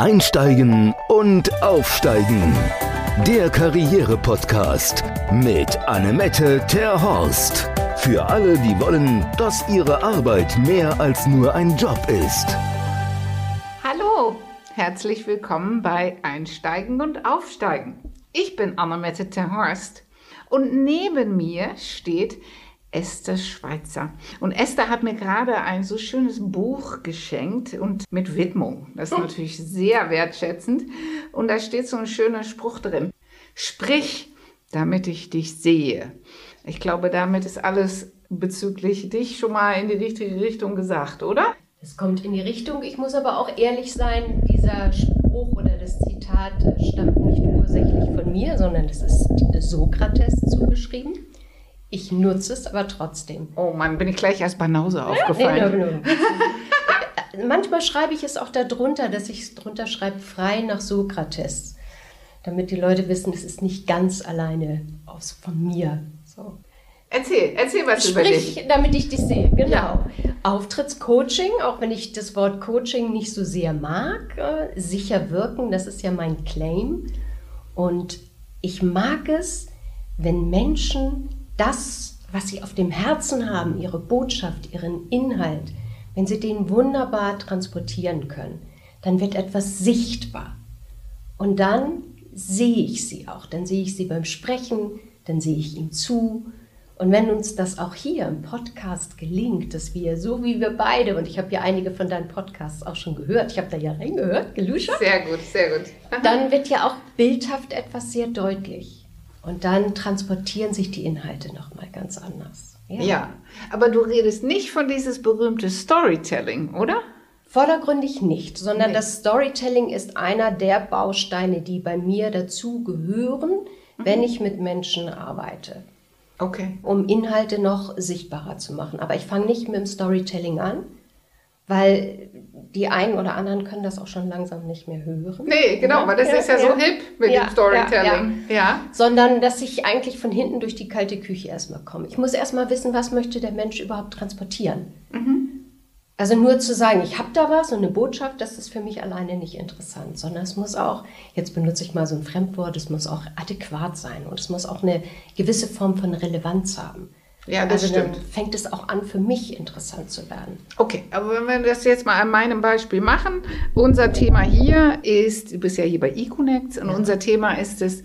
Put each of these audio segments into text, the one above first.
Einsteigen und Aufsteigen. Der Karriere-Podcast mit Annemette Terhorst. Für alle, die wollen, dass ihre Arbeit mehr als nur ein Job ist. Hallo, herzlich willkommen bei Einsteigen und Aufsteigen. Ich bin Annemette Terhorst und neben mir steht Esther Schweitzer. Und Esther hat mir gerade ein so schönes Buch geschenkt und mit Widmung. Das ist natürlich sehr wertschätzend. Und da steht so ein schöner Spruch drin. Sprich, damit ich dich sehe. Ich glaube, damit ist alles bezüglich dich schon mal in die richtige Richtung gesagt, oder? Es kommt in die Richtung. Ich muss aber auch ehrlich sein, dieser Spruch oder das Zitat stammt nicht ursächlich von mir, sondern es ist Sokrates zugeschrieben. Ich nutze es aber trotzdem. Oh Mann, bin ich gleich als Banause aufgefallen. Nee, nee, nee. Manchmal schreibe ich es auch darunter, dass ich es drunter schreibe, frei nach Sokrates. Damit die Leute wissen, es ist nicht ganz alleine aus, von mir. So. Erzähl, erzähl was Sprich, über dich. damit ich dich sehe. Genau. Ja. Auftrittscoaching, auch wenn ich das Wort Coaching nicht so sehr mag, äh, sicher wirken, das ist ja mein Claim. Und ich mag es, wenn Menschen das, was sie auf dem Herzen haben, ihre Botschaft, ihren Inhalt, wenn sie den wunderbar transportieren können, dann wird etwas sichtbar. Und dann sehe ich sie auch. Dann sehe ich sie beim Sprechen, dann sehe ich ihm zu. Und wenn uns das auch hier im Podcast gelingt, dass wir, so wie wir beide, und ich habe ja einige von deinen Podcasts auch schon gehört, ich habe da ja reingehört, geluschert. Sehr gut, sehr gut. Dann wird ja auch bildhaft etwas sehr deutlich. Und dann transportieren sich die Inhalte nochmal ganz anders. Ja. ja, aber du redest nicht von dieses berühmte Storytelling, oder? Vordergründig nicht, sondern nee. das Storytelling ist einer der Bausteine, die bei mir dazu gehören, mhm. wenn ich mit Menschen arbeite. Okay. Um Inhalte noch sichtbarer zu machen. Aber ich fange nicht mit dem Storytelling an, weil die einen oder anderen können das auch schon langsam nicht mehr hören. Nee, genau, weil das ja, ist ja, ja, so hip mit ja, dem Storytelling. Ja, Sondern, dass ich eigentlich von hinten durch die kalte Küche erstmal komme. Ich muss erstmal wissen, was möchte der Mensch überhaupt transportieren. Mhm. Also nur zu sagen, ich habe da was und eine Botschaft, das ist für mich alleine nicht interessant, sondern es muss auch, jetzt benutze ich mal so ein Fremdwort, es muss auch adäquat sein und es muss auch eine gewisse Form von Relevanz haben. Ja, das also stimmt. fängt es auch an, für mich interessant zu werden. Okay, aber wenn wir das jetzt mal an meinem Beispiel machen, unser Thema hier ist, du bist ja hier bei eConnect und ja. unser Thema ist es,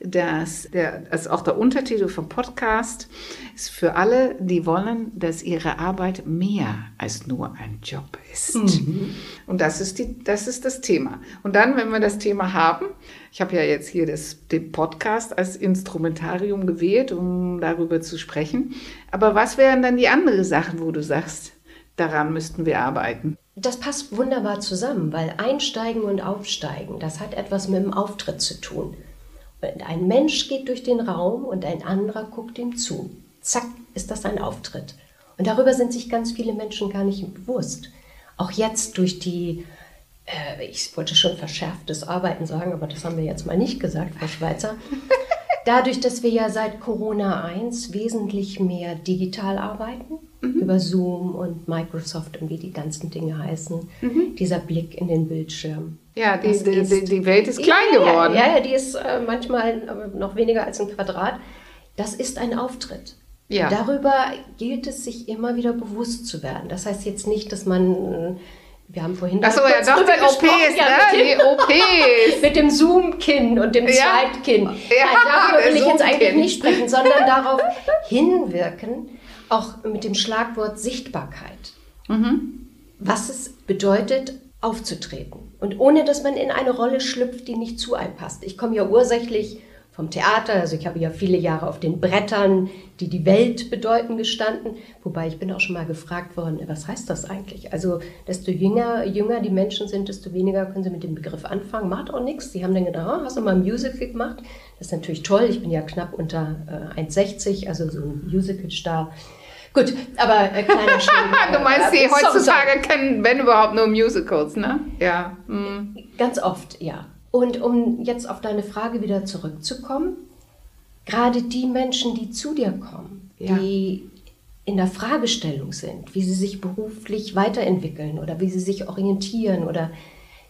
dass der, also auch der Untertitel vom Podcast ist für alle, die wollen, dass ihre Arbeit mehr als nur ein Job ist. Mhm. Und das ist, die, das ist das Thema. Und dann, wenn wir das Thema haben, ich habe ja jetzt hier das, den Podcast als Instrumentarium gewählt, um darüber zu sprechen. Aber was wären dann die anderen Sachen, wo du sagst, daran müssten wir arbeiten? Das passt wunderbar zusammen, weil Einsteigen und Aufsteigen, das hat etwas mit dem Auftritt zu tun. Ein Mensch geht durch den Raum und ein anderer guckt ihm zu. Zack, ist das ein Auftritt. Und darüber sind sich ganz viele Menschen gar nicht bewusst. Auch jetzt durch die, äh, ich wollte schon verschärftes Arbeiten sagen, aber das haben wir jetzt mal nicht gesagt, Frau Schweizer. Dadurch, dass wir ja seit Corona 1 wesentlich mehr digital arbeiten, mhm. über Zoom und Microsoft und wie die ganzen Dinge heißen, mhm. dieser Blick in den Bildschirm. Ja, die, die, die, die, Welt ist klein ja, geworden. Ja, ja, die ist äh, manchmal äh, noch weniger als ein Quadrat. Das ist ein Auftritt. Ja. Darüber gilt es, sich immer wieder bewusst zu werden. Das heißt jetzt nicht, dass man wir haben vorhin Achso, ja, doch, die OPs, ja, ne? Die OPs. mit dem Zoom-Kinn und dem ja. Zweitkinn. Ja, Nein, darüber will ich jetzt eigentlich nicht sprechen, sondern darauf hinwirken, auch mit dem Schlagwort Sichtbarkeit. Mhm. Was es bedeutet, aufzutreten. Und ohne, dass man in eine Rolle schlüpft, die nicht zu einem passt. Ich komme ja ursächlich vom Theater, also ich habe ja viele Jahre auf den Brettern, die die Welt bedeuten, gestanden. Wobei ich bin auch schon mal gefragt worden, was heißt das eigentlich? Also desto jünger, jünger die Menschen sind, desto weniger können sie mit dem Begriff anfangen. Macht auch nichts. Sie haben dann gedacht, oh, hast du mal ein Musical gemacht? Das ist natürlich toll. Ich bin ja knapp unter äh, 1,60, also so ein Musical-Star. Gut, aber äh, kleiner Schwung. du meinst, die heutzutage kennen, wenn überhaupt, nur Musicals, ne? Ja. Mhm. Ganz oft, ja. Und um jetzt auf deine Frage wieder zurückzukommen, gerade die Menschen, die zu dir kommen, ja. die in der Fragestellung sind, wie sie sich beruflich weiterentwickeln oder wie sie sich orientieren oder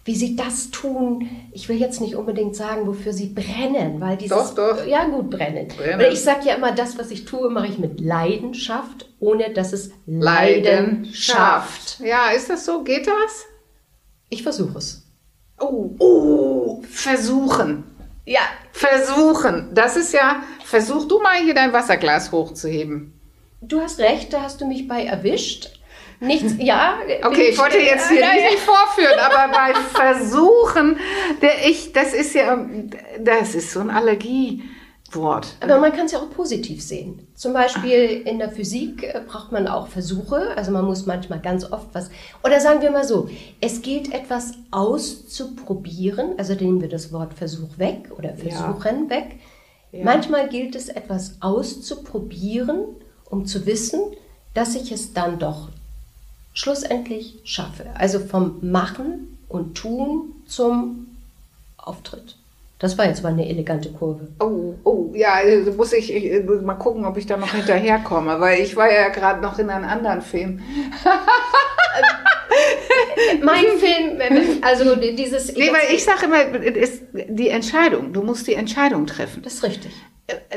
wie sie das tun. Ich will jetzt nicht unbedingt sagen, wofür sie brennen, weil dieses. Doch, doch. Ja, gut, brennen. brennen. ich sage ja immer, das, was ich tue, mache ich mit Leidenschaft, ohne dass es Leiden, schafft. Ja, ist das so? Geht das? Ich versuche es. Oh, oh, versuchen. Ja. Versuchen. Das ist ja, versuch du mal hier dein Wasserglas hochzuheben. Du hast recht, da hast du mich bei erwischt. Nichts, ja. Okay, ich wollte jetzt hier ja, nicht ja. vorführen, aber bei Versuchen, der ich, das ist ja, das ist so ein Allergiewort. Aber man kann es ja auch positiv sehen. Zum Beispiel in der Physik äh, braucht man auch Versuche. Also man muss manchmal ganz oft was. Oder sagen wir mal so, es gilt etwas auszuprobieren. Also nehmen wir das Wort Versuch weg oder Versuchen ja. weg. Manchmal gilt es etwas auszuprobieren, um zu wissen, dass ich es dann doch schlussendlich schaffe. Also vom Machen und Tun zum Auftritt. Das war jetzt mal eine elegante Kurve. Oh, oh, ja, muss ich, ich mal gucken, ob ich da noch hinterherkomme, weil ich war ja gerade noch in einem anderen Film. mein Film, also dieses. Nee, weil ich sage immer, ist die Entscheidung. Du musst die Entscheidung treffen. Das ist richtig.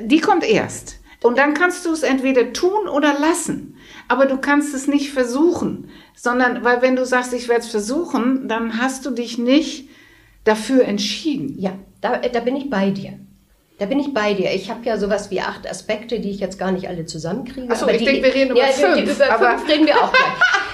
Die kommt erst. Und dann kannst du es entweder tun oder lassen. Aber du kannst es nicht versuchen, sondern, weil wenn du sagst, ich werde es versuchen, dann hast du dich nicht dafür entschieden. Ja, da, da bin ich bei dir. Da bin ich bei dir. Ich habe ja sowas wie acht Aspekte, die ich jetzt gar nicht alle zusammenkriege. Achso, ich denke, wir reden über ja, fünf. Die, über aber fünf reden wir auch gleich.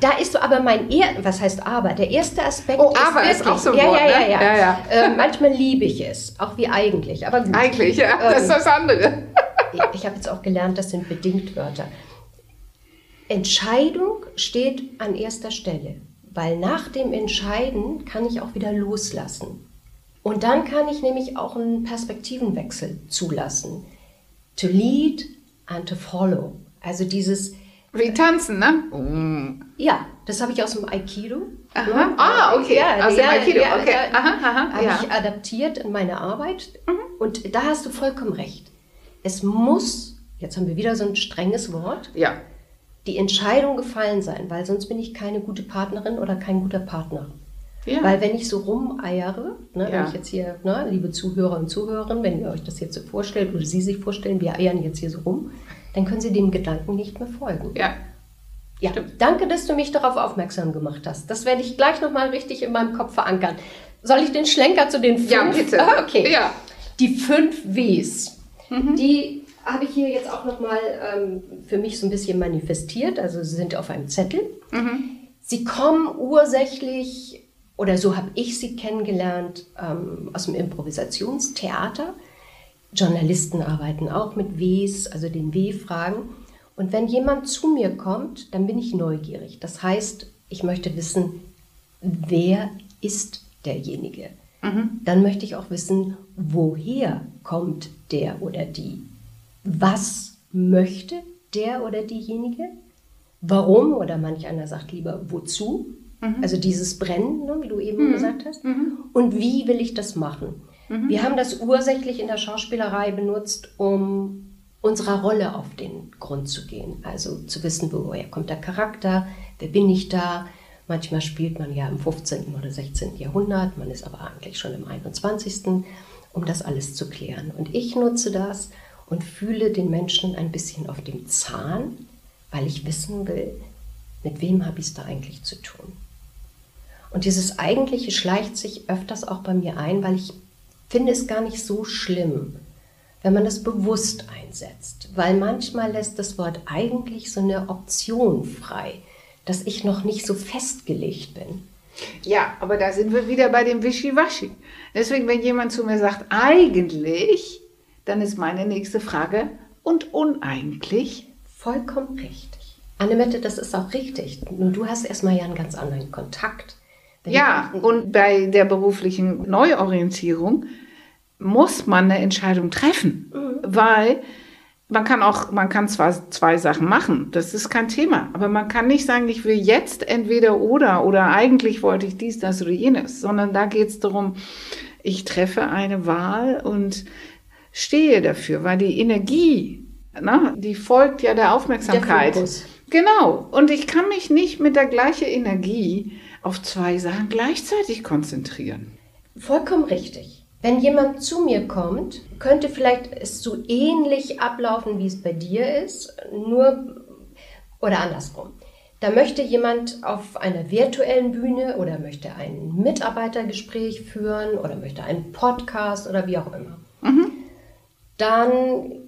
da ist so aber mein er was heißt aber der erste Aspekt oh, aber ist, wirklich, ist auch so ein ja, Wort, ja, ja, ja, ja. ja. Äh, manchmal liebe ich es auch wie eigentlich aber gut. eigentlich ja das ist das andere ich habe jetzt auch gelernt, das sind Bedingtwörter. Entscheidung steht an erster Stelle, weil nach dem Entscheiden kann ich auch wieder loslassen. Und dann kann ich nämlich auch einen Perspektivenwechsel zulassen. To lead and to follow. Also dieses. Wie tanzen, ne? Ja, das habe ich aus dem Aikido. Aha. Ja, ah, okay. Ja, aus dem Aikido, okay. aha, aha, habe ja. ich adaptiert in meine Arbeit. Mhm. Und da hast du vollkommen recht es muss, jetzt haben wir wieder so ein strenges Wort, ja. die Entscheidung gefallen sein, weil sonst bin ich keine gute Partnerin oder kein guter Partner. Ja. Weil wenn ich so rumeiere, ne, ja. wenn ich jetzt hier, ne, liebe Zuhörer und Zuhörerinnen, wenn ihr euch das jetzt so vorstellt oder Sie sich vorstellen, wir eiern jetzt hier so rum, dann können Sie dem Gedanken nicht mehr folgen. Ja. Ja, Stimmt. danke, dass du mich darauf aufmerksam gemacht hast. Das werde ich gleich nochmal richtig in meinem Kopf verankern. Soll ich den Schlenker zu den fünf? Ja, bitte. Ah, okay. Ja. Die fünf Ws. Mhm. Die habe ich hier jetzt auch nochmal ähm, für mich so ein bisschen manifestiert. Also sie sind auf einem Zettel. Mhm. Sie kommen ursächlich, oder so habe ich sie kennengelernt, ähm, aus dem Improvisationstheater. Journalisten arbeiten auch mit Ws, also den W-Fragen. Und wenn jemand zu mir kommt, dann bin ich neugierig. Das heißt, ich möchte wissen, wer ist derjenige? Mhm. Dann möchte ich auch wissen, woher kommt der oder die? Was möchte der oder diejenige? Warum? Oder manch einer sagt lieber, wozu? Mhm. Also dieses Brennen, ne, wie du eben mhm. gesagt hast. Mhm. Und wie will ich das machen? Mhm. Wir haben das ursächlich in der Schauspielerei benutzt, um unserer Rolle auf den Grund zu gehen. Also zu wissen, woher kommt der Charakter, wer bin ich da, Manchmal spielt man ja im 15. oder 16. Jahrhundert, man ist aber eigentlich schon im 21., um das alles zu klären. Und ich nutze das und fühle den Menschen ein bisschen auf dem Zahn, weil ich wissen will, mit wem habe ich es da eigentlich zu tun. Und dieses Eigentliche schleicht sich öfters auch bei mir ein, weil ich finde es gar nicht so schlimm, wenn man das bewusst einsetzt, weil manchmal lässt das Wort eigentlich so eine Option frei dass ich noch nicht so festgelegt bin. Ja, aber da sind wir wieder bei dem Wischiwaschi. Deswegen, wenn jemand zu mir sagt, eigentlich, dann ist meine nächste Frage, und uneigentlich? Vollkommen richtig. Annemette, das ist auch richtig. Nun, du hast erstmal ja einen ganz anderen Kontakt. Wenn ja, und bei der beruflichen Neuorientierung muss man eine Entscheidung treffen, mhm. weil man kann auch, man kann zwar zwei Sachen machen, das ist kein Thema, aber man kann nicht sagen, ich will jetzt entweder oder oder eigentlich wollte ich dies, das oder jenes, sondern da geht es darum, ich treffe eine Wahl und stehe dafür, weil die Energie, ne, die folgt ja der Aufmerksamkeit. Der Genau. Und ich kann mich nicht mit der gleichen Energie auf zwei Sachen gleichzeitig konzentrieren. Vollkommen richtig. Wenn jemand zu mir kommt, könnte vielleicht es so ähnlich ablaufen, wie es bei dir ist, nur oder andersrum. Da möchte jemand auf einer virtuellen Bühne oder möchte ein Mitarbeitergespräch führen oder möchte einen Podcast oder wie auch immer. Mhm. Dann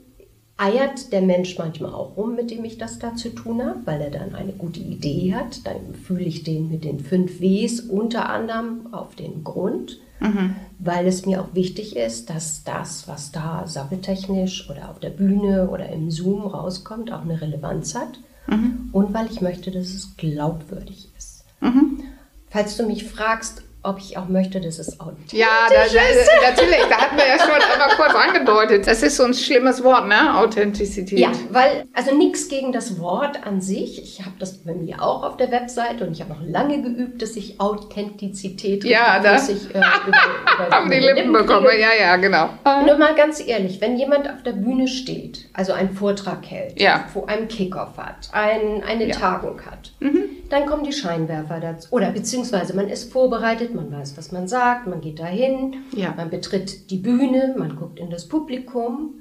eiert der Mensch manchmal auch rum, mit dem ich das da zu tun habe, weil er dann eine gute Idee hat. Dann fühle ich den mit den fünf Ws unter anderem auf den Grund, mhm. weil es mir auch wichtig ist, dass das, was da sappeltechnisch oder auf der Bühne oder im Zoom rauskommt, auch eine Relevanz hat. Mhm. Und weil ich möchte, dass es glaubwürdig ist. Mhm. Falls du mich fragst, ob ich auch möchte, dass es authentisch ja, da, ist. Ja, natürlich. Da hatten wir ja schon einmal kurz angedeutet. Das ist so ein schlimmes Wort, ne? Authentizität. Ja, weil, also nichts gegen das Wort an sich. Ich habe das bei mir auch auf der Website und ich habe auch lange geübt, dass ich Authentizität ja, da ich, äh, über, über haben die Lippen, Lippen bekommen. Ja, ja, genau. Nur mal ganz ehrlich, wenn jemand auf der Bühne steht, also einen Vortrag hält, ja. wo einen Kickoff hat, ein, eine ja. Tagung hat, mhm. dann kommen die Scheinwerfer dazu. Oder beziehungsweise man ist vorbereitet redet, man weiß, was man sagt, man geht dahin, ja. man betritt die Bühne, man guckt in das Publikum.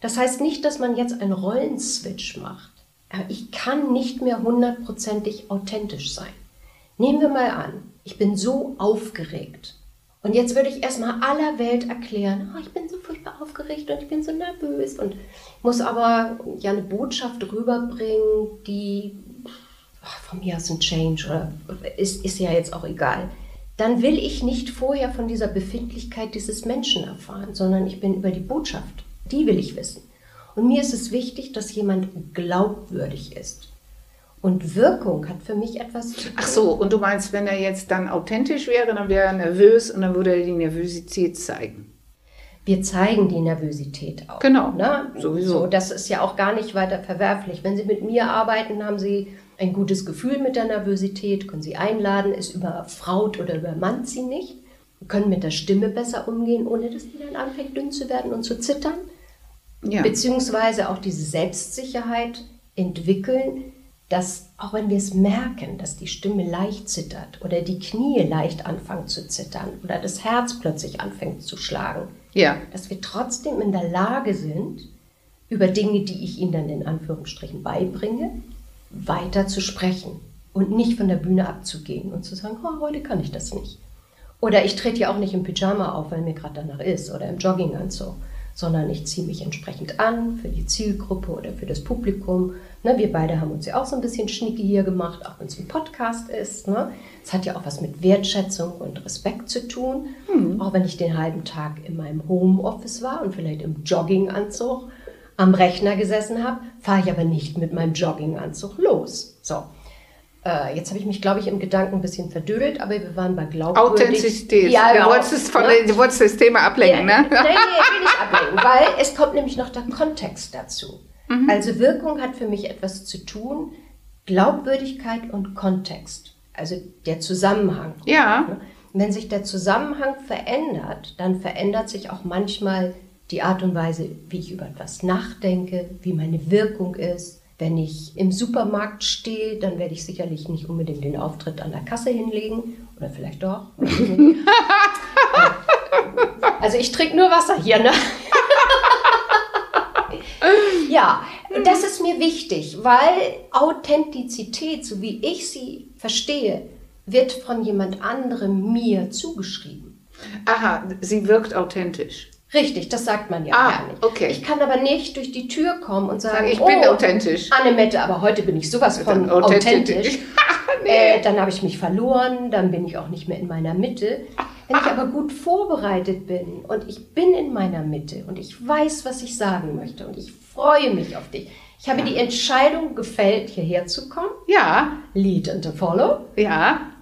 Das heißt nicht, dass man jetzt einen Rollenswitch macht. Aber ich kann nicht mehr hundertprozentig authentisch sein. Nehmen wir mal an, ich bin so aufgeregt. Und jetzt würde ich erstmal aller Welt erklären, oh, ich bin so furchtbar aufgeregt und ich bin so nervös und muss aber ja eine Botschaft rüberbringen, die von mir aus ein Change oder ist, ist ja jetzt auch egal dann will ich nicht vorher von dieser Befindlichkeit dieses Menschen erfahren, sondern ich bin über die Botschaft. Die will ich wissen. Und mir ist es wichtig, dass jemand glaubwürdig ist. Und Wirkung hat für mich etwas zu tun. Ach so, und du meinst, wenn er jetzt dann authentisch wäre, dann wäre er nervös und dann würde er die Nervosität zeigen. Wir zeigen die Nervosität auch. Genau. Ne? Sowieso. So, das ist ja auch gar nicht weiter verwerflich. Wenn Sie mit mir arbeiten, haben Sie ein gutes Gefühl mit der Nervosität, können Sie einladen, es überfraut oder übermannt Sie nicht, können mit der Stimme besser umgehen, ohne dass die dann anfängt dünn zu werden und zu zittern. Ja. Beziehungsweise auch diese Selbstsicherheit entwickeln, dass auch wenn wir es merken, dass die Stimme leicht zittert oder die Knie leicht anfangen zu zittern oder das Herz plötzlich anfängt zu schlagen, ja. dass wir trotzdem in der Lage sind, über Dinge, die ich Ihnen dann in Anführungsstrichen beibringe, weiter zu sprechen und nicht von der Bühne abzugehen und zu sagen, oh, heute kann ich das nicht. Oder ich trete ja auch nicht im Pyjama auf, weil mir gerade danach ist oder im Jogginganzug, sondern ich ziehe mich entsprechend an für die Zielgruppe oder für das Publikum. Ne, wir beide haben uns ja auch so ein bisschen schnicki hier gemacht, auch wenn es ein Podcast ist. Ne? Es hat ja auch was mit Wertschätzung und Respekt zu tun. Hm. Auch wenn ich den halben Tag in meinem Homeoffice war und vielleicht im Jogginganzug am Rechner gesessen habe, fahre ich aber nicht mit meinem Jogginganzug los. So. Äh, jetzt habe ich mich, glaube ich, im Gedanken ein bisschen verdödelt, aber wir waren bei glaubwürdig. Authentizität. Ja, du, genau. wolltest von, ja. du wolltest das Thema ablenken, ja, ne? Nein, nee, will nicht ablenken, weil es kommt nämlich noch der Kontext dazu. Mhm. Also Wirkung hat für mich etwas zu tun, Glaubwürdigkeit und Kontext, also der Zusammenhang. Ja. Wenn sich der Zusammenhang verändert, dann verändert sich auch manchmal die Art und Weise, wie ich über etwas nachdenke, wie meine Wirkung ist. Wenn ich im Supermarkt stehe, dann werde ich sicherlich nicht unbedingt den Auftritt an der Kasse hinlegen. Oder vielleicht doch. also ich trinke nur Wasser hier, ne? ja, das ist mir wichtig, weil Authentizität, so wie ich sie verstehe, wird von jemand anderem mir zugeschrieben. Aha, sie wirkt authentisch. Richtig, das sagt man ja ah, gar nicht. Okay. Ich kann aber nicht durch die Tür kommen und sagen, ich bin oh, authentisch. Annemette, aber heute bin ich sowas von authentisch. nee. äh, dann habe ich mich verloren, dann bin ich auch nicht mehr in meiner Mitte. Wenn ich aber gut vorbereitet bin und ich bin in meiner Mitte und ich weiß, was ich sagen möchte und ich freue mich auf dich. Ich habe ja. die Entscheidung gefällt, hierher zu kommen. Ja. Lead and follow. Ja.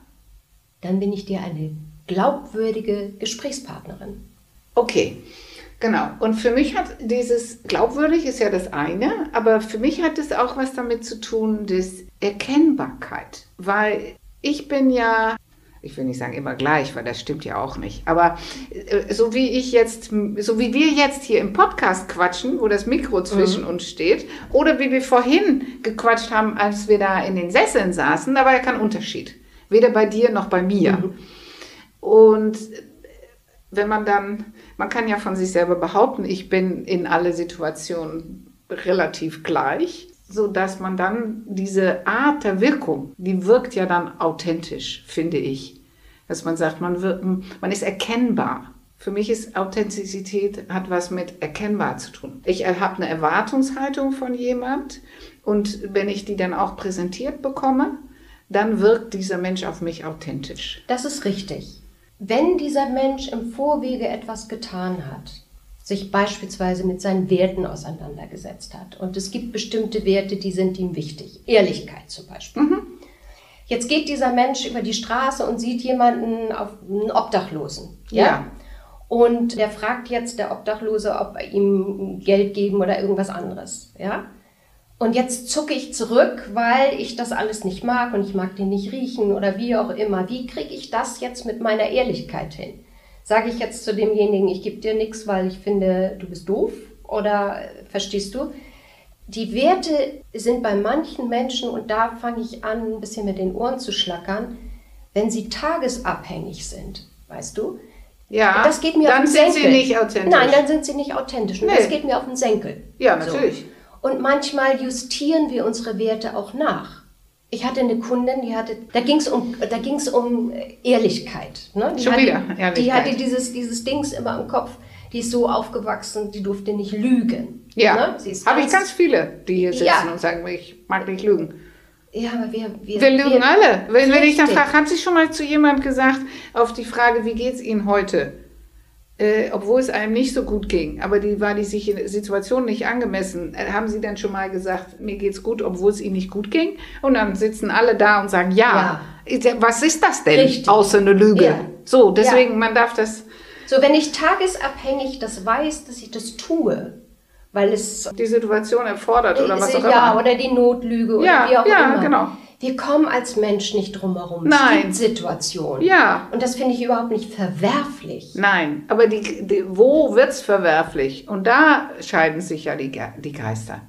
Dann bin ich dir eine glaubwürdige Gesprächspartnerin. Okay, genau. Und für mich hat dieses glaubwürdig ist ja das eine, aber für mich hat es auch was damit zu tun, das Erkennbarkeit, weil ich bin ja ich will nicht sagen immer gleich, weil das stimmt ja auch nicht. Aber äh, so wie ich jetzt, so wie wir jetzt hier im Podcast quatschen, wo das Mikro zwischen mhm. uns steht, oder wie wir vorhin gequatscht haben, als wir da in den Sesseln saßen, da war ja kein Unterschied. Weder bei dir noch bei mir. Mhm. Und wenn man dann, man kann ja von sich selber behaupten, ich bin in alle Situationen relativ gleich so dass man dann diese Art der Wirkung, die wirkt ja dann authentisch, finde ich. Dass man sagt, man, wird, man ist erkennbar. Für mich ist Authentizität hat was mit erkennbar zu tun. Ich habe eine Erwartungshaltung von jemand und wenn ich die dann auch präsentiert bekomme, dann wirkt dieser Mensch auf mich authentisch. Das ist richtig. Wenn dieser Mensch im Vorwege etwas getan hat, sich beispielsweise mit seinen Werten auseinandergesetzt hat. Und es gibt bestimmte Werte, die sind ihm wichtig. Ehrlichkeit zum Beispiel. Mhm. Jetzt geht dieser Mensch über die Straße und sieht jemanden, auf, einen Obdachlosen. Ja. ja. Und der fragt jetzt der Obdachlose, ob er ihm Geld geben oder irgendwas anderes. Ja. Und jetzt zucke ich zurück, weil ich das alles nicht mag und ich mag den nicht riechen oder wie auch immer. Wie kriege ich das jetzt mit meiner Ehrlichkeit hin? Sage ich jetzt zu demjenigen, ich gebe dir nichts, weil ich finde, du bist doof? Oder verstehst du? Die Werte sind bei manchen Menschen, und da fange ich an, ein bisschen mit den Ohren zu schlackern, wenn sie tagesabhängig sind, weißt du? Ja, das geht mir dann auf den sind Senkel. sie nicht authentisch. Nein, dann sind sie nicht authentisch. Und nee. das geht mir auf den Senkel. Ja, natürlich. So. Und manchmal justieren wir unsere Werte auch nach. Ich hatte eine Kundin, die hatte, da ging es um, da ging's um Ehrlichkeit. Ne? Die Schon hatte, wieder Ehrlichkeit. Die hatte dieses, dieses Dings immer im Kopf. Die ist so aufgewachsen, die durfte nicht lügen. Ja, ne? habe ich ganz viele, die hier sitzen ja. und sagen, ich mag nicht lügen. Ja, aber wir, wir, wir lügen wir, alle. Wenn, wenn ich dann frage, hat sich schon mal zu jemand gesagt, auf die Frage, wie geht es Ihnen heute? Äh, obwohl es einem nicht so gut ging, aber die war die sich in Situation nicht angemessen, äh, haben sie dann schon mal gesagt, mir geht's gut, obwohl es ihnen nicht gut ging? Und dann sitzen alle da und sagen, ja, ja. was ist das denn? Richtig. Außer eine Lüge. Ja. So, deswegen, ja. man darf das. So, wenn ich tagesabhängig das weiß, dass ich das tue, weil es die Situation erfordert oder was auch immer. Ja, oder die Notlüge oder ja, wie auch ja, immer. Genau. Wir kommen als Mensch nicht drum herum. Nein. Es gibt Situationen. Ja. Und das finde ich überhaupt nicht verwerflich. Nein, aber die, die, wo wird es verwerflich? Und da scheiden sich ja die, die Geister.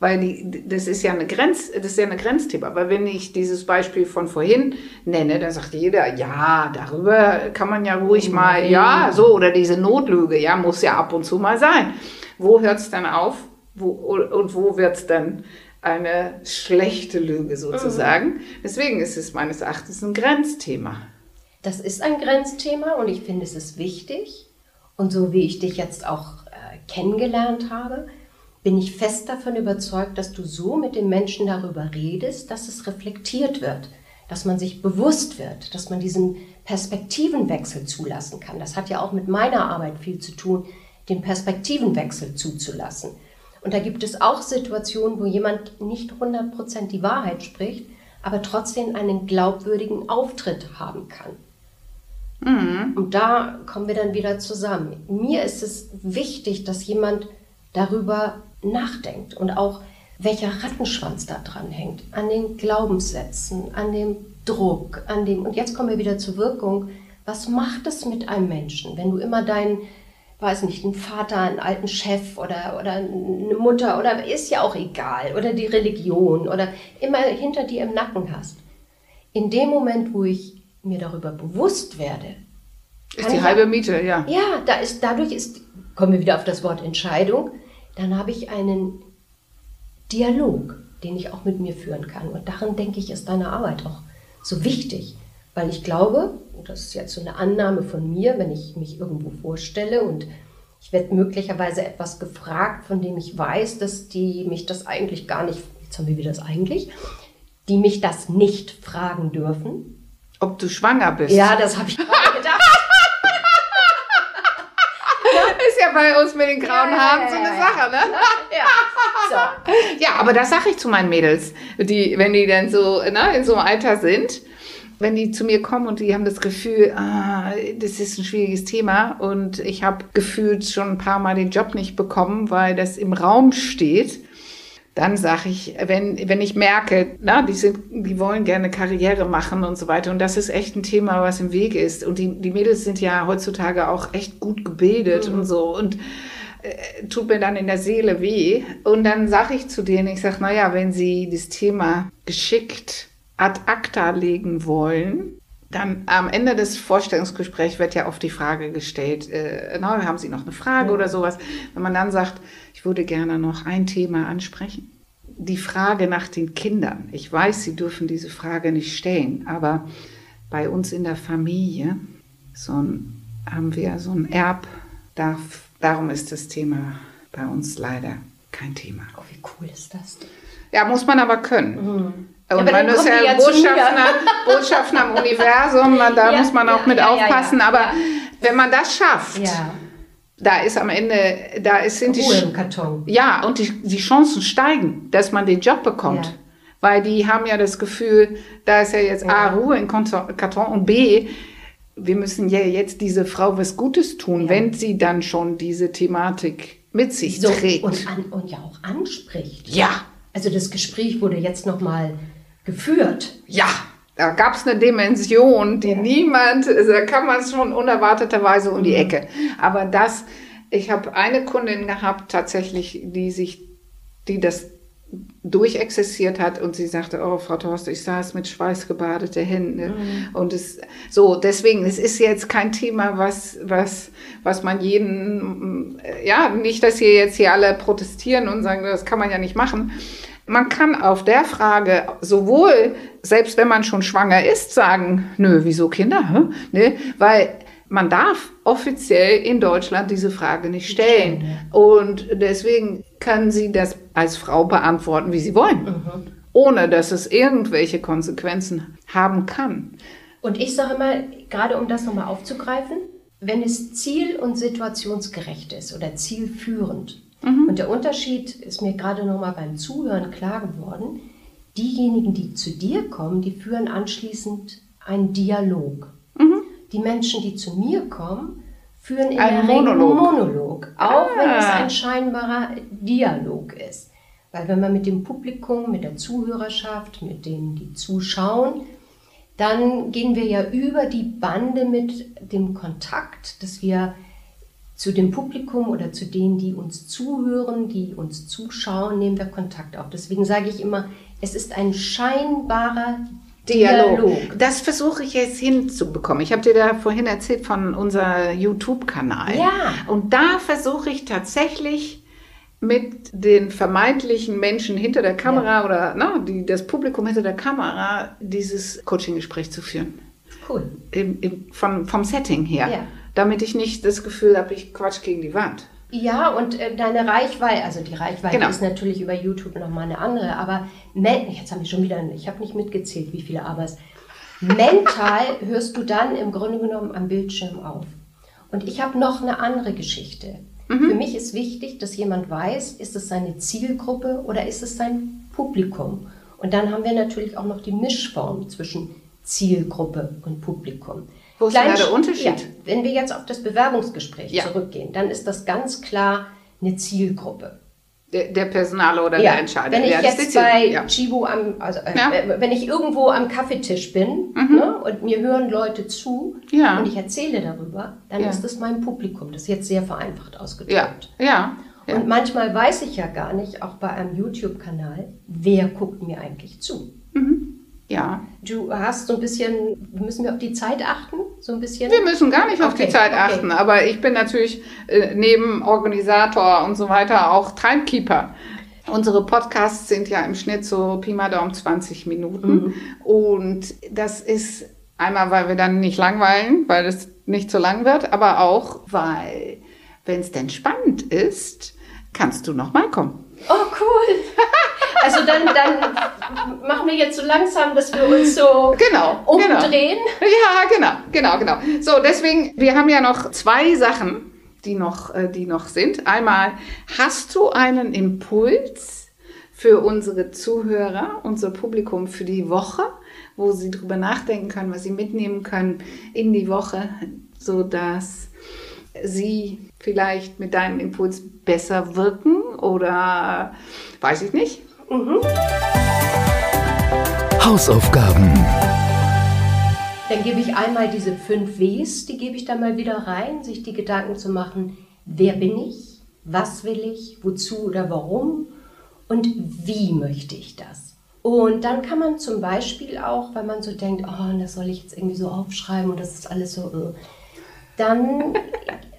Weil die, das ist ja eine Grenz, das ist ja eine Grenzthema. Aber wenn ich dieses Beispiel von vorhin nenne, dann sagt jeder, ja, darüber kann man ja ruhig mal, ja, so, oder diese Notlüge, ja, muss ja ab und zu mal sein. Wo hört es dann auf? Wo, und wo wird es dann eine schlechte Lüge sozusagen. Mhm. Deswegen ist es meines Erachtens ein Grenzthema. Das ist ein Grenzthema und ich finde, es ist wichtig. Und so wie ich dich jetzt auch äh, kennengelernt habe, bin ich fest davon überzeugt, dass du so mit dem Menschen darüber redest, dass es reflektiert wird, dass man sich bewusst wird, dass man diesen Perspektivenwechsel zulassen kann. Das hat ja auch mit meiner Arbeit viel zu tun, den Perspektivenwechsel zuzulassen. Und da gibt es auch Situationen, wo jemand nicht 100% die Wahrheit spricht, aber trotzdem einen glaubwürdigen Auftritt haben kann. Mhm. Und da kommen wir dann wieder zusammen. Mir ist es wichtig, dass jemand darüber nachdenkt und auch welcher Rattenschwanz da dran hängt, an den Glaubenssätzen, an dem Druck, an dem, und jetzt kommen wir wieder zur Wirkung, was macht es mit einem Menschen, wenn du immer deinen weiß nicht, einen Vater, einen alten Chef oder, oder eine Mutter oder ist ja auch egal oder die Religion oder immer hinter dir im Nacken hast. In dem Moment, wo ich mir darüber bewusst werde, ist die halbe Miete, ja. Ja, da ist, dadurch ist, kommen wir wieder auf das Wort Entscheidung, dann habe ich einen Dialog, den ich auch mit mir führen kann. Und darin denke ich, ist deine Arbeit auch so wichtig. Weil ich glaube, das ist jetzt so eine Annahme von mir, wenn ich mich irgendwo vorstelle und ich werde möglicherweise etwas gefragt, von dem ich weiß, dass die mich das eigentlich gar nicht, jetzt haben wir wieder das eigentlich, die mich das nicht fragen dürfen. Ob du schwanger bist? Ja, das habe ich gerade gedacht. ist ja bei uns mit den grauen ja, Haaren ja, ja, so eine Sache, ne? Ja, so. ja aber das sage ich zu meinen Mädels, die, wenn die dann so ne, in so einem Alter sind wenn die zu mir kommen und die haben das Gefühl, ah, das ist ein schwieriges Thema und ich habe gefühlt schon ein paar Mal den Job nicht bekommen, weil das im Raum steht, dann sage ich, wenn, wenn ich merke, na, die, sind, die wollen gerne Karriere machen und so weiter, und das ist echt ein Thema, was im Weg ist. Und die, die Mädels sind ja heutzutage auch echt gut gebildet mhm. und so. Und äh, tut mir dann in der Seele weh. Und dann sage ich zu denen, ich sage, naja, wenn sie das Thema geschickt ad acta legen wollen, dann am Ende des Vorstellungsgesprächs wird ja oft die Frage gestellt, äh, na, haben Sie noch eine Frage ja. oder sowas? Wenn man dann sagt, ich würde gerne noch ein Thema ansprechen. Die Frage nach den Kindern. Ich weiß, Sie dürfen diese Frage nicht stellen, aber bei uns in der Familie so ein, haben wir so ein Erb, darf, darum ist das Thema bei uns leider kein Thema. Oh, wie cool ist das? Ja, muss man aber können. Mhm. Und ja, man ist ja, ja Botschafter, Botschafter am Universum, da ja, muss man auch mit aufpassen. aber wenn man das schafft, da ist am Ende, da ist, sind Ruhe die im Karton. Ja, und die, die Chancen steigen, dass man den Job bekommt. Weil die haben ja das Gefühl, da ist ja jetzt A, Ruhe im Karton und B, wir müssen ja jetzt diese Frau was Gutes tun, wenn sie dann schon diese Thematik mit sich so, trägt. Und, an, und ja auch anspricht. Ja. Also das Gespräch wurde jetzt nochmal geführt. Ja, da gab es eine Dimension, die ja. niemand, also da kann man es schon unerwarteterweise um die mhm. Ecke. Aber das, ich habe eine Kundin gehabt, tatsächlich, die sich, die das durchexerziert hat und sie sagte, oh Frau Torst, ich saß mit schweißgebadete Hände mhm. und es so deswegen es ist jetzt kein Thema, was was was man jeden ja nicht, dass hier jetzt hier alle protestieren und sagen, das kann man ja nicht machen, man kann auf der Frage sowohl, selbst wenn man schon schwanger ist, sagen, nö, wieso Kinder? Hä? Ne? Weil man darf offiziell in Deutschland diese Frage nicht stellen. Und deswegen können Sie das als Frau beantworten, wie Sie wollen, mhm. ohne dass es irgendwelche Konsequenzen haben kann. Und ich sage immer, gerade um das nochmal aufzugreifen, wenn es ziel- und situationsgerecht ist oder zielführend, Mhm. Und der Unterschied ist mir gerade nochmal beim Zuhören klar geworden. Diejenigen, die zu dir kommen, die führen anschließend einen Dialog. Mhm. Die Menschen, die zu mir kommen, führen in ein der Monolog. Regel Monolog, auch ah. wenn es ein scheinbarer Dialog ist. Weil wenn man mit dem Publikum, mit der Zuhörerschaft, mit denen, die zuschauen, dann gehen wir ja über die Bande mit dem Kontakt, dass wir zu dem Publikum oder zu denen, die uns zuhören, die uns zuschauen, nehmen wir Kontakt auf. Deswegen sage ich immer, es ist ein scheinbarer Dialog. Dialog. Das versuche ich jetzt hinzubekommen. Ich habe dir da vorhin erzählt von unserem YouTube-Kanal. Ja. Und da versuche ich tatsächlich mit den vermeintlichen Menschen hinter der Kamera ja. oder na, die, das Publikum hinter der Kamera dieses Coaching-Gespräch zu führen. Cool. Im, im, von, vom Setting her. Ja damit ich nicht das Gefühl habe, ich quatsch gegen die Wand. Ja, und äh, deine Reichweite, also die Reichweite genau. ist natürlich über YouTube nochmal eine andere, aber jetzt habe ich schon wieder, ich habe nicht mitgezählt, wie viele Abers. Mental hörst du dann im Grunde genommen am Bildschirm auf. Und ich habe noch eine andere Geschichte. Mhm. Für mich ist wichtig, dass jemand weiß, ist es seine Zielgruppe oder ist es sein Publikum. Und dann haben wir natürlich auch noch die Mischform zwischen Zielgruppe und Publikum. Wo ist Klein, der Unterschied? Ja, wenn wir jetzt auf das Bewerbungsgespräch ja. zurückgehen, dann ist das ganz klar eine Zielgruppe. Der, der Personale oder ja, der Entscheider. Wenn ich ja, jetzt bei ja. Chibo am, also äh. Äh, wenn ich irgendwo am Kaffeetisch bin mhm. ne, und mir hören Leute zu und ich erzähle darüber, dann ist das mein Publikum. Das ist jetzt sehr vereinfacht ausgedrückt. Ja. Und manchmal weiß ich ja gar nicht, auch bei einem YouTube-Kanal, wer guckt mir eigentlich zu. Ja. Du hast so ein bisschen, müssen wir auf die Zeit achten? So ein bisschen? Wir müssen gar nicht auf okay, die Zeit okay. achten, aber ich bin natürlich äh, neben Organisator und so weiter auch Timekeeper. Unsere Podcasts sind ja im Schnitt so Pi mal Daumen 20 Minuten. Mhm. Und das ist einmal, weil wir dann nicht langweilen, weil es nicht so lang wird, aber auch, weil, wenn es denn spannend ist, kannst du nochmal kommen. Oh, cool. Also dann, dann machen wir jetzt so langsam, dass wir uns so genau, umdrehen. Genau. Ja, genau, genau, genau. So, deswegen, wir haben ja noch zwei Sachen, die noch, äh, die noch sind. Einmal, hast du einen Impuls für unsere Zuhörer, unser Publikum für die Woche, wo sie drüber nachdenken können, was sie mitnehmen können in die Woche, so dass sie vielleicht mit deinem Impuls besser wirken oder weiß ich nicht. Mhm. Hausaufgaben. Dann gebe ich einmal diese fünf Ws, die gebe ich dann mal wieder rein, sich die Gedanken zu machen, wer bin ich, was will ich, wozu oder warum und wie möchte ich das. Und dann kann man zum Beispiel auch, wenn man so denkt, oh, das soll ich jetzt irgendwie so aufschreiben und das ist alles so, äh, dann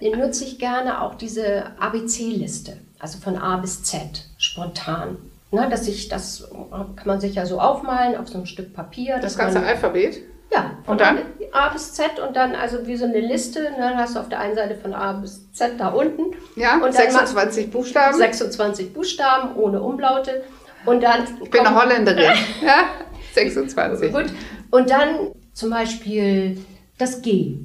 nutze ich gerne auch diese ABC-Liste, also von A bis Z, spontan. Na, dass ich, das kann man sich ja so aufmalen auf so einem Stück Papier. Das ganze man, Alphabet? Ja, von und dann? A bis Z und dann also wie so eine Liste. Ne, dann hast du auf der einen Seite von A bis Z da unten. Ja, und 26 Buchstaben. 26 Buchstaben ohne Umlaute. Und dann. Ich bin eine Holländerin. ja, 26. Gut. Und dann zum Beispiel das G.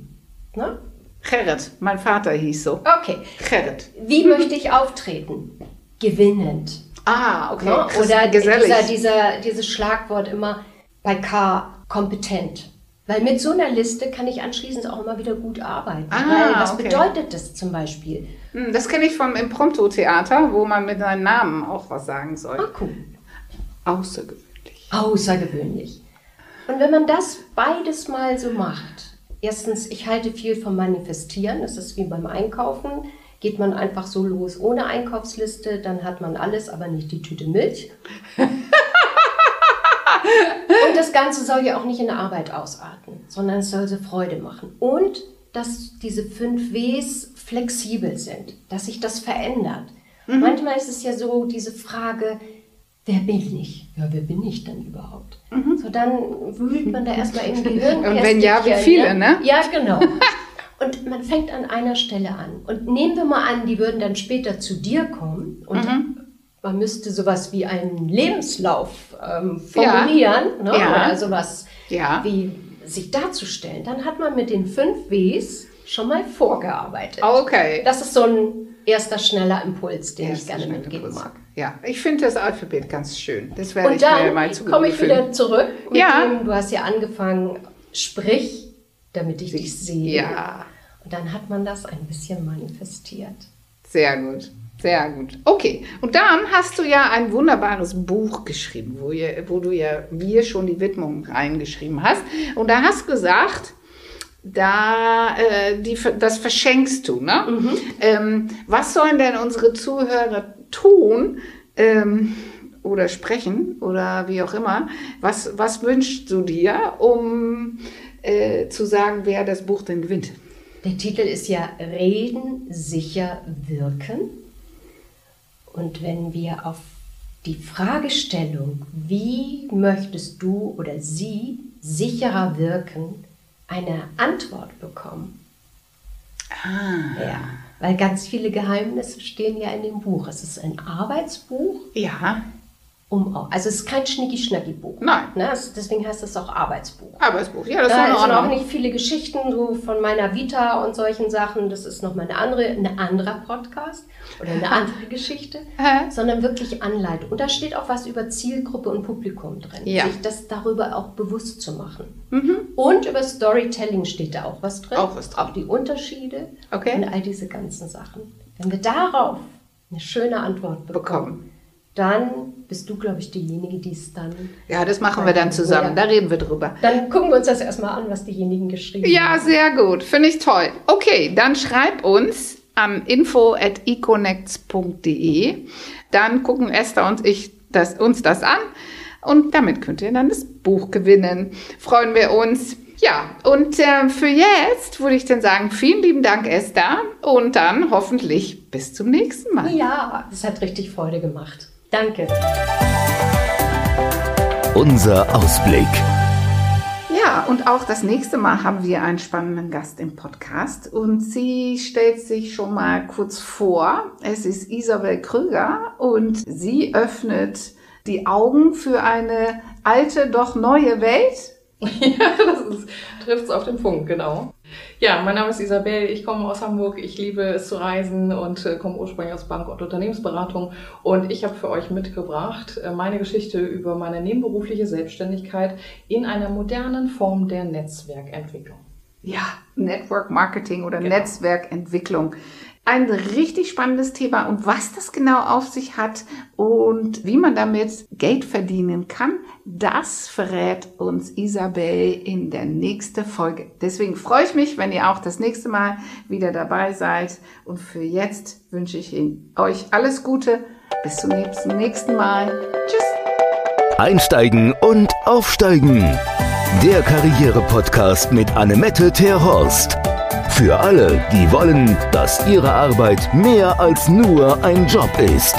Ne? Gerrit, mein Vater hieß so. Okay. Gerrit. Wie möchte ich auftreten? Gewinnend. Ah, okay. Ne? Oder dieser, dieser, dieses Schlagwort immer bei K, kompetent. Weil mit so einer Liste kann ich anschließend auch immer wieder gut arbeiten. Ah, Weil was okay. bedeutet das zum Beispiel? Hm, das kenne ich vom Impromptu-Theater, wo man mit seinem Namen auch was sagen soll. Ah, cool. Außergewöhnlich. Außergewöhnlich. Und wenn man das beides mal so macht, erstens, ich halte viel vom Manifestieren, das ist wie beim Einkaufen. Geht man einfach so los ohne Einkaufsliste, dann hat man alles, aber nicht die Tüte Milch. Und das Ganze soll ja auch nicht in der Arbeit ausarten, sondern es soll so Freude machen. Und dass diese fünf Ws flexibel sind, dass sich das verändert. Mhm. Manchmal ist es ja so, diese Frage, wer bin ich? Ja, wer bin ich denn überhaupt? Mhm. So, dann wühlt man da erstmal im Gehirn. Und wenn ja, wie viele, ne? Ja, genau. Und man fängt an einer Stelle an. Und nehmen wir mal an, die würden dann später zu dir kommen und mhm man müsste sowas wie einen Lebenslauf ähm, formulieren ja. Ne? Ja. oder sowas ja. wie sich darzustellen. Dann hat man mit den fünf Ws schon mal vorgearbeitet. Okay. Das ist so ein erster schneller Impuls, den erster ich gerne mitgeben mag. Ja, ich finde das Alphabet ganz schön. Das werde Und ich mir mal komme ich wieder zurück mit ja. dem, du hast ja angefangen, sprich, damit ich dich sehe. Ja. Und dann hat man das ein bisschen manifestiert. Sehr gut. Sehr gut. Okay. Und dann hast du ja ein wunderbares Buch geschrieben, wo, ihr, wo du ja wir schon die Widmung reingeschrieben hast. Und da hast gesagt, da äh, die, das verschenkst du. Ne? Mhm. Ähm, was sollen denn unsere Zuhörer tun? Ähm, oder sprechen oder wie auch immer. Was, was wünschst du dir, um äh, zu sagen, wer das Buch denn gewinnt? Der Titel ist ja Reden sicher wirken. Und wenn wir auf die Fragestellung, wie möchtest du oder sie sicherer wirken, eine Antwort bekommen. Ah. Ja, weil ganz viele Geheimnisse stehen ja in dem Buch. Es ist ein Arbeitsbuch. Ja um, also es ist kein Schnicki-Schnacki-Buch. Nein. Ne? Also deswegen heißt es auch Arbeitsbuch. Arbeitsbuch, ja, das da ist sind auch nicht viele Geschichten so von meiner Vita und solchen Sachen. Das ist nochmal eine andere, ein anderer Podcast oder eine andere Geschichte, sondern wirklich Anleitung. Und da steht auch was über Zielgruppe und Publikum drin, ja. sich das darüber auch bewusst zu machen. Mhm. Und über Storytelling steht da auch was drin. Auch was drin. Auch die Unterschiede okay. und all diese ganzen Sachen. Wenn wir darauf eine schöne Antwort bekommen, bekommen dann bist du, glaube ich, diejenige, die es dann. Ja, das machen wir dann zusammen. Da reden wir drüber. Dann gucken wir uns das erstmal an, was diejenigen geschrieben ja, haben. Ja, sehr gut. Finde ich toll. Okay, dann schreib uns an info.econnects.de. Dann gucken Esther und ich das, uns das an. Und damit könnt ihr dann das Buch gewinnen. Freuen wir uns. Ja, und äh, für jetzt würde ich dann sagen, vielen lieben Dank, Esther. Und dann hoffentlich bis zum nächsten Mal. Ja, es hat richtig Freude gemacht. Danke. Unser Ausblick. Ja, und auch das nächste Mal haben wir einen spannenden Gast im Podcast und sie stellt sich schon mal kurz vor. Es ist Isabel Krüger und sie öffnet die Augen für eine alte, doch neue Welt. Ja, das trifft es auf den Punkt, genau. Ja, mein Name ist Isabel, ich komme aus Hamburg, ich liebe es zu reisen und äh, komme ursprünglich aus Bank- und Unternehmensberatung und ich habe für euch mitgebracht äh, meine Geschichte über meine nebenberufliche Selbstständigkeit in einer modernen Form der Netzwerkentwicklung. Ja, Network Marketing oder genau. Netzwerkentwicklung. Ein richtig spannendes Thema und was das genau auf sich hat und wie man damit Geld verdienen kann, das verrät uns Isabel in der nächsten Folge. Deswegen freue ich mich, wenn ihr auch das nächste Mal wieder dabei seid. Und für jetzt wünsche ich euch alles Gute. Bis zum nächsten Mal. Tschüss. Einsteigen und aufsteigen. Der Karriere-Podcast mit Annemette Terhorst. Für alle, die wollen, dass ihre Arbeit mehr als nur ein Job ist.